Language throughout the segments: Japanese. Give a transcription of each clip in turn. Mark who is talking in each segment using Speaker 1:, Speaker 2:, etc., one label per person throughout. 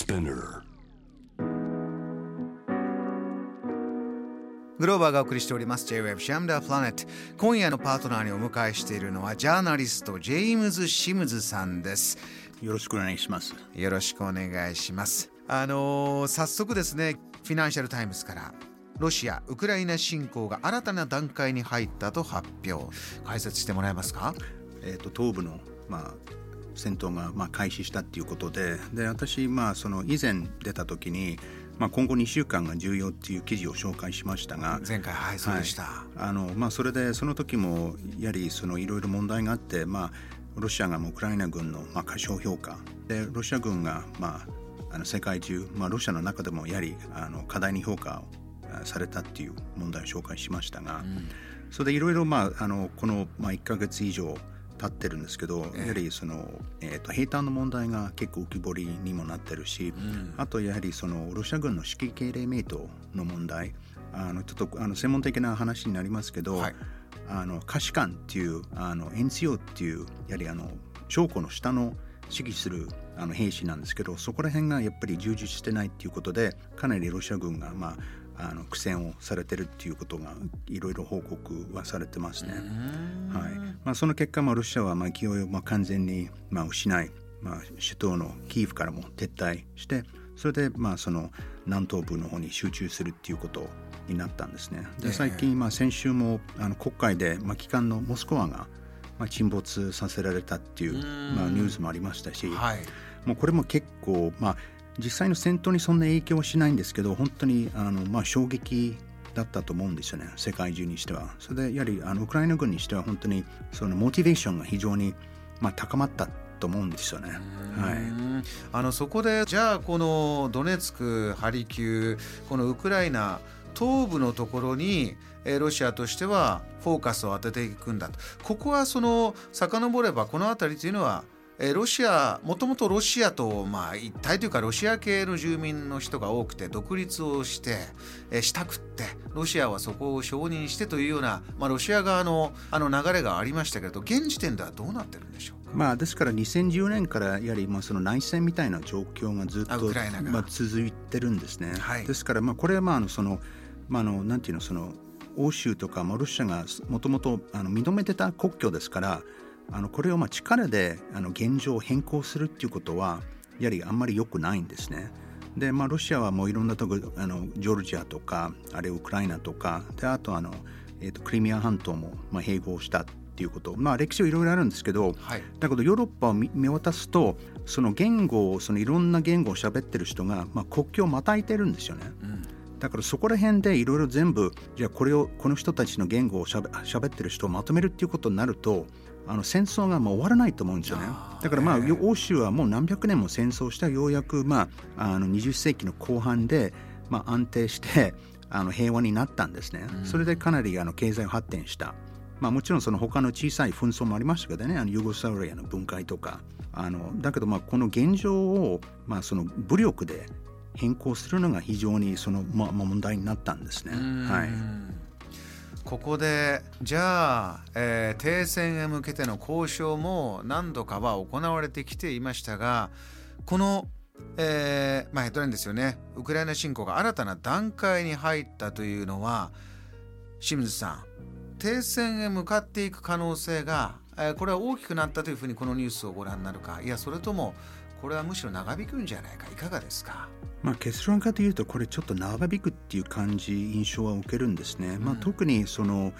Speaker 1: SPINEAR.
Speaker 2: グローバーがお送りしております。J-Web シャムダープラネット今夜のパートナーにお迎えしているのはジャーナリストジェイムズ・シムズさんです。
Speaker 3: よろしくお願いします。
Speaker 2: よろしくお願いします。あのー早速ですねフィナンシャルタイムズからロシア・ウクライナ侵攻が新たな段階に入ったと発表。解説してもらえますか？
Speaker 3: えっ、と東部のまあ戦闘がまあ開始したっていうことで、で私まあその以前出た時に。まあ、今後2週間が重要っていう記事を紹介しましたが
Speaker 2: 前回はいそうでした、
Speaker 3: あのまあ、それでその時もやはりそのいろいろ問題があって、まあ、ロシアがウクライナ軍のまあ過小評価。でロシア軍がまああの世界中、まあ、ロシアの中でもやはりあの過大に評価をあされたっていう問題を紹介しましたが、それでいろいろまああのこのまあ1ヶ月以上経ってるんですけど、やはりその、えー、と兵隊の問題が結構浮き彫りにもなってるし、あとやはりそのロシア軍の指揮敬礼メイトの問題あのちょっとあの専門的な話になりますけど、
Speaker 2: はい。
Speaker 3: あの下士官っていうあの NCO っていうやはりあの将校の下の指揮するあの兵士なんですけどそこら辺がやっぱり充実してないっていうことでかなりロシア軍が、まあ、あの苦戦をされてるっていうことがいろいろ報告はされてますね。はい。まあ、その結果、まあ、ロシアはまあ勢いをまあ完全にまあ失い、まあ、首都のキーフからも撤退してそれでまあその南東部の方に集中するっていうことになったんですね。で最近、まあ、先週もあの国会で、まあ、機関のモスクワが、まあ、沈没させられたっていうまあ、ニュースもありましたし、
Speaker 2: はい。
Speaker 3: もうこれも結構、まあ、実際の戦闘にそんな影響はしないんですけど本当にあの、まあ、衝撃だったと思うんですよね世界中にしては。それでやはりあのウクライナ軍にしては本当にそのモチベーションが非常に、まあ、高まったと思うんですよね。はい
Speaker 2: あのそこでじゃあこのドネツクハリキューこのウクライナ東部のところにえーロシアとしてはフォーカスを当てていくんだとここはその遡ればこの辺りというのはえーロシアもともとロシアとまあ一体というかロシア系の住民の人が多くて独立をして、えーしたくってロシアはそこを承認してというような、まあ、ロシア側のあの流れがありましたけれど現時点ではどうなってるんでしょうか？
Speaker 3: まあ、ですから2010年からやはりまあその内戦みたいな状況がずっ
Speaker 2: あ
Speaker 3: とまあ、続いてるんですね。
Speaker 2: はい。
Speaker 3: ですからまあこれはまああのその、まあ、あのなんていうのその欧州とかまあロシアがもともとあの認めてた国境ですからあのこれをまあ力であの現状を変更するっていうことはやはりあんまり良くないんですね。でまあ、ロシアはもういろんなとこあのジョルジアとかあるいはウクライナとかであとあの、えー、とクリミア半島もまあ併合したっていうことまあ歴史はいろいろあるんですけど、
Speaker 2: はい
Speaker 3: だけどヨーロッパを見見渡すとその言語をそのいろんな言語を喋ってる人が、まあ、国境をまたいてるんですよね。だからそこら辺でいろいろ全部じゃあこれをこの人たちの言語をしゃべ喋ってる人をまとめるっていうことになるとあの戦争がもう終わらないと思うんですよね。だからまあ欧州はもう何百年も戦争したようやくまああの20世紀の後半で、まあ、安定してあの平和になったんですね、それでかなりあの経済発展した。まあ、もちろんその他の小さい紛争もありましたけどね。あのユーゴスラビアの分解とか。あのだけどまあこの現状を、まあ、その武力で変更するのが非常にその、まあ、まあ問題になったんですね。はい
Speaker 2: ここでじゃあ、えー停戦へ向けての交渉も何度かは行われてきていましたがこの、えーまあ、ヘッドラインですよね。ウクライナ侵攻が新たな段階に入ったというのは清水さん停戦へ向かっていく可能性が、えーこれは大きくなったというふうにこのニュースをご覧になるか。いやそれともこれはむしろ長引くんじゃないか。いかがですか？
Speaker 3: まあ、結論から言うとこれちょっと長引くっていう感じ印象は受けるんですね。まあ、特にその、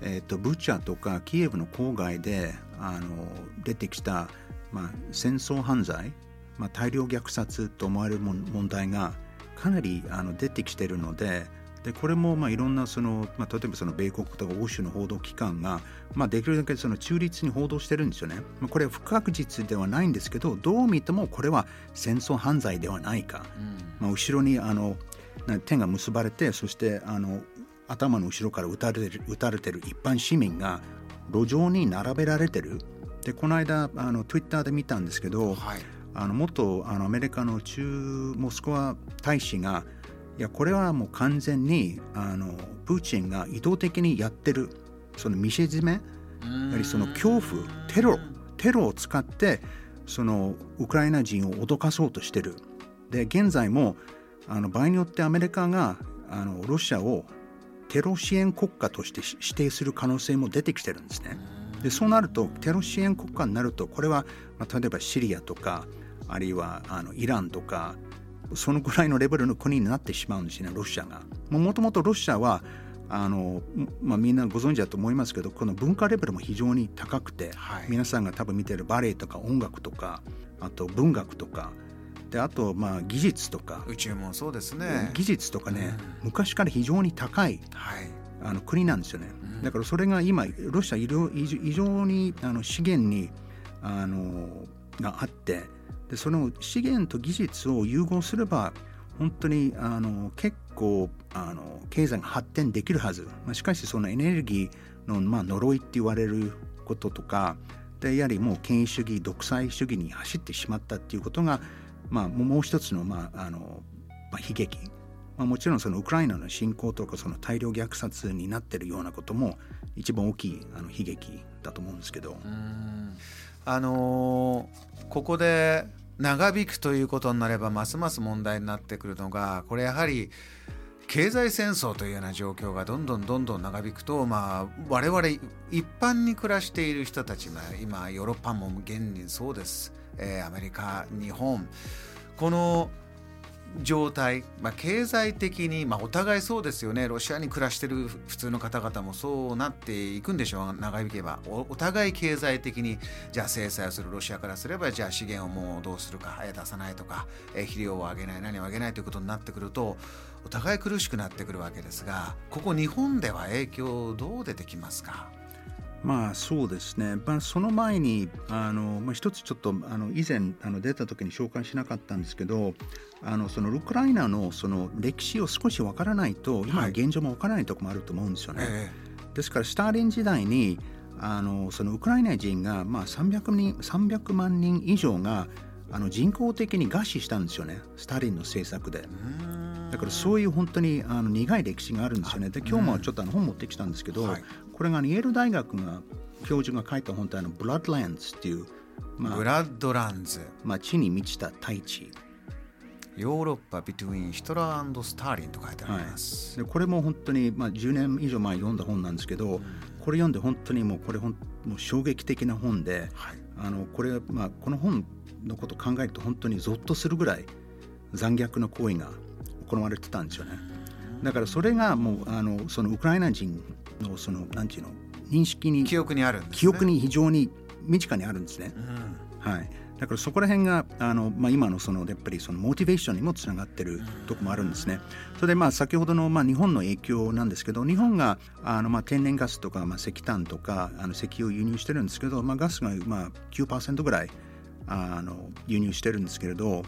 Speaker 3: えー、とブチャとかキエフの郊外であの出てきた、まあ、戦争犯罪、まあ、大量虐殺と思われる問題がかなりあの出てきてるのででこれもまあいろんなその、まあ、例えばその米国とか欧州の報道機関が、まあ、できるだけその中立に報道してるんですよね。まあ、これは不確実ではないんですけどどう見てもこれは戦争犯罪ではないか。まあ、後ろにあのな手が結ばれてそしてあの頭の後ろから撃たれてる撃たれてる一般市民が路上に並べられてるでこの間あの Twitter で見たんですけど、
Speaker 2: はい
Speaker 3: あの元あのアメリカの中モスクワ大使がいやこれはもう完全にあのプーチンが意図的にやってるその見せ締めやはりその恐怖テロテロを使ってそのウクライナ人を脅かそうとしてるで現在もあの場合によってアメリカがあのロシアをテロ支援国家として指定する可能性も出てきてるんですね。でそうなるとテロ支援国家になるとこれは、まあ、例えばシリアとかあるいはあのイランとかそのぐらいのレベルの国になってしまうんですねロシアが。もともとロシアはあの、まあ、みんなご存知だと思いますけどこの文化レベルも非常に高くて、はい、皆さんが多分見てるバレエとか音楽とかあと文学とかであとまあ技術とか。
Speaker 2: 宇宙もそうですね。
Speaker 3: 技術とかね、うん、昔から非常に高い、はい、あの国なんですよね、うん、だからそれが今ロシア異常にあの資源にあのがあってでその資源と技術を融合すれば本当にあの結構あの経済が発展できるはず、まあ、しかしそのエネルギーの、まあ、呪いって言われることとかでやはりもう権威主義独裁主義に走ってしまったっていうことが、まあ、もう一つの,、まああのまあ、悲劇、まあ、もちろんそのウクライナの侵攻とかその大量虐殺になってるようなことも一番大きいあの悲劇だと思うんですけど。
Speaker 2: あのー、ここで長引くということになればますます問題になってくるのがこれやはり経済戦争というような状況がどんどんどんどん長引くと、まあ、我々一般に暮らしている人たちが今ヨーロッパも現にそうです、えー、アメリカ日本。この状態、まあ、経済的に、まあ、お互いそうですよね。ロシアに暮らしてる普通の方々もそうなっていくんでしょう。長引けば。お互い経済的にじゃあ制裁をする。ロシアからすればじゃあ資源をもうどうするか。出さないとか。肥料を上げない。何を上げないということになってくるとお互い苦しくなってくるわけですがここ日本では影響どう出てきますか？
Speaker 3: まあそうですね、まあ、その前にあの、まあ、一つちょっとあの以前あの出た時に紹介しなかったんですけどあのそのウクライナのその歴史を少しわからないと今の現状もわからないところもあると思うんですよね。はいですからスターリン時代にあのそのウクライナ人が、まあ、300, 人300万人以上があの人工的に餓死したんですよね。スターリンの政策で。だからそういう本当にあの苦い歴史があるんですよね。で今日もちょっとあの本持ってきたんですけど、はい、これがイェール大学が教授が書いた本体のブラッドランズっていう、
Speaker 2: まあ、ブラッドランズ、
Speaker 3: まあ、地に満ちた大地
Speaker 2: ヨーロッパビトゥインヒトラースターリンと書いてあります、
Speaker 3: はい、でこれも本当に、まあ、10年以上前読んだ本なんですけど、うん、これ読んで本当にもうこれほんもう衝撃的な本で、はい、あのこれ、まあ、この本のことを考えると本当にゾッとするぐらい残虐な行為が行われてたんですよね。だからそれがもうあのそのウクライナ人のそのなんていうの認識に
Speaker 2: 記憶にある
Speaker 3: ね、記憶に非常に身近にあるんですね。うん、はい。だからそこら辺があの、まあ、今のそのやっぱりそのモチベーションにもつながってるとこもあるんですね。それでまあ先ほどのまあ日本の影響なんですけど日本があのまあ天然ガスとかまあ石炭とかあの石油を輸入してるんですけど、まあ、ガスがまあ9%ぐらいあの輸入してるんですけれど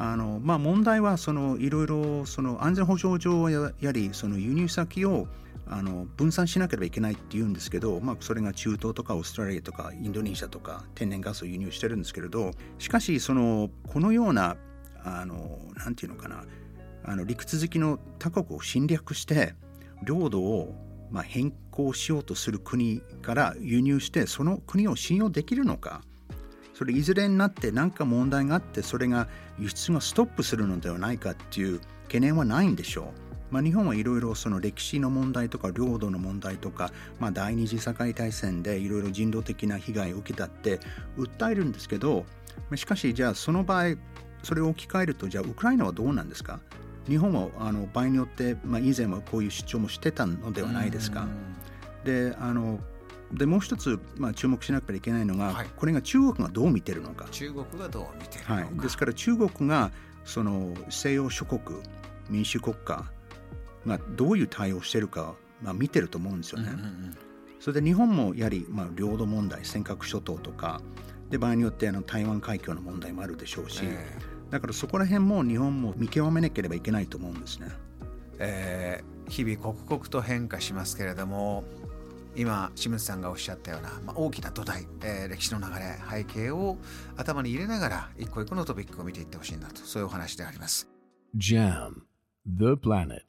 Speaker 3: あのまあ、問題はいろいろ安全保障上はややりその輸入先をあの分散しなければいけないっていうんですけど、まあ、それが中東とかオーストラリアとかインドネシアとか天然ガスを輸入してるんですけれどしかしそのこのようなあのなんていうのかなあの陸続きの他国を侵略して領土をまあ変更しようとする国から輸入してその国を信用できるのかそれいずれになって何か問題があってそれが輸出がストップするのではないかっていう懸念はないんでしょう。まあ、日本はいろいろその歴史の問題とか領土の問題とか、まあ、第二次世界大戦でいろいろ人道的な被害を受けたって訴えるんですけどしかしじゃあその場合それを置き換えるとじゃあウクライナはどうなんですか？日本はあの場合によって、まあ、以前はこういう主張もしてたのではないですか？であのでもう一つ、まあ、注目しなければいけないのが、はい、これが中国がどう見てるのか。
Speaker 2: 中国がどう見てるのか、は
Speaker 3: い、ですから中国がその西洋諸国民主国家がどういう対応してるか、まあ、見てると思うんですよね。うんうんうん、それで日本もやはり、まあ、領土問題尖閣諸島とかで場合によってあの台湾海峡の問題もあるでしょうし、えー、だからそこら辺も日本も見極めなければいけないと思うんですね。
Speaker 2: えー、日々刻々と変化しますけれども今清水さんがおっしゃったような、まあ、大きな土台、えー、歴史の流れ背景を頭に入れながら一個一個のトピックを見ていってほしいんだとそういうお話であります。JAM The Planet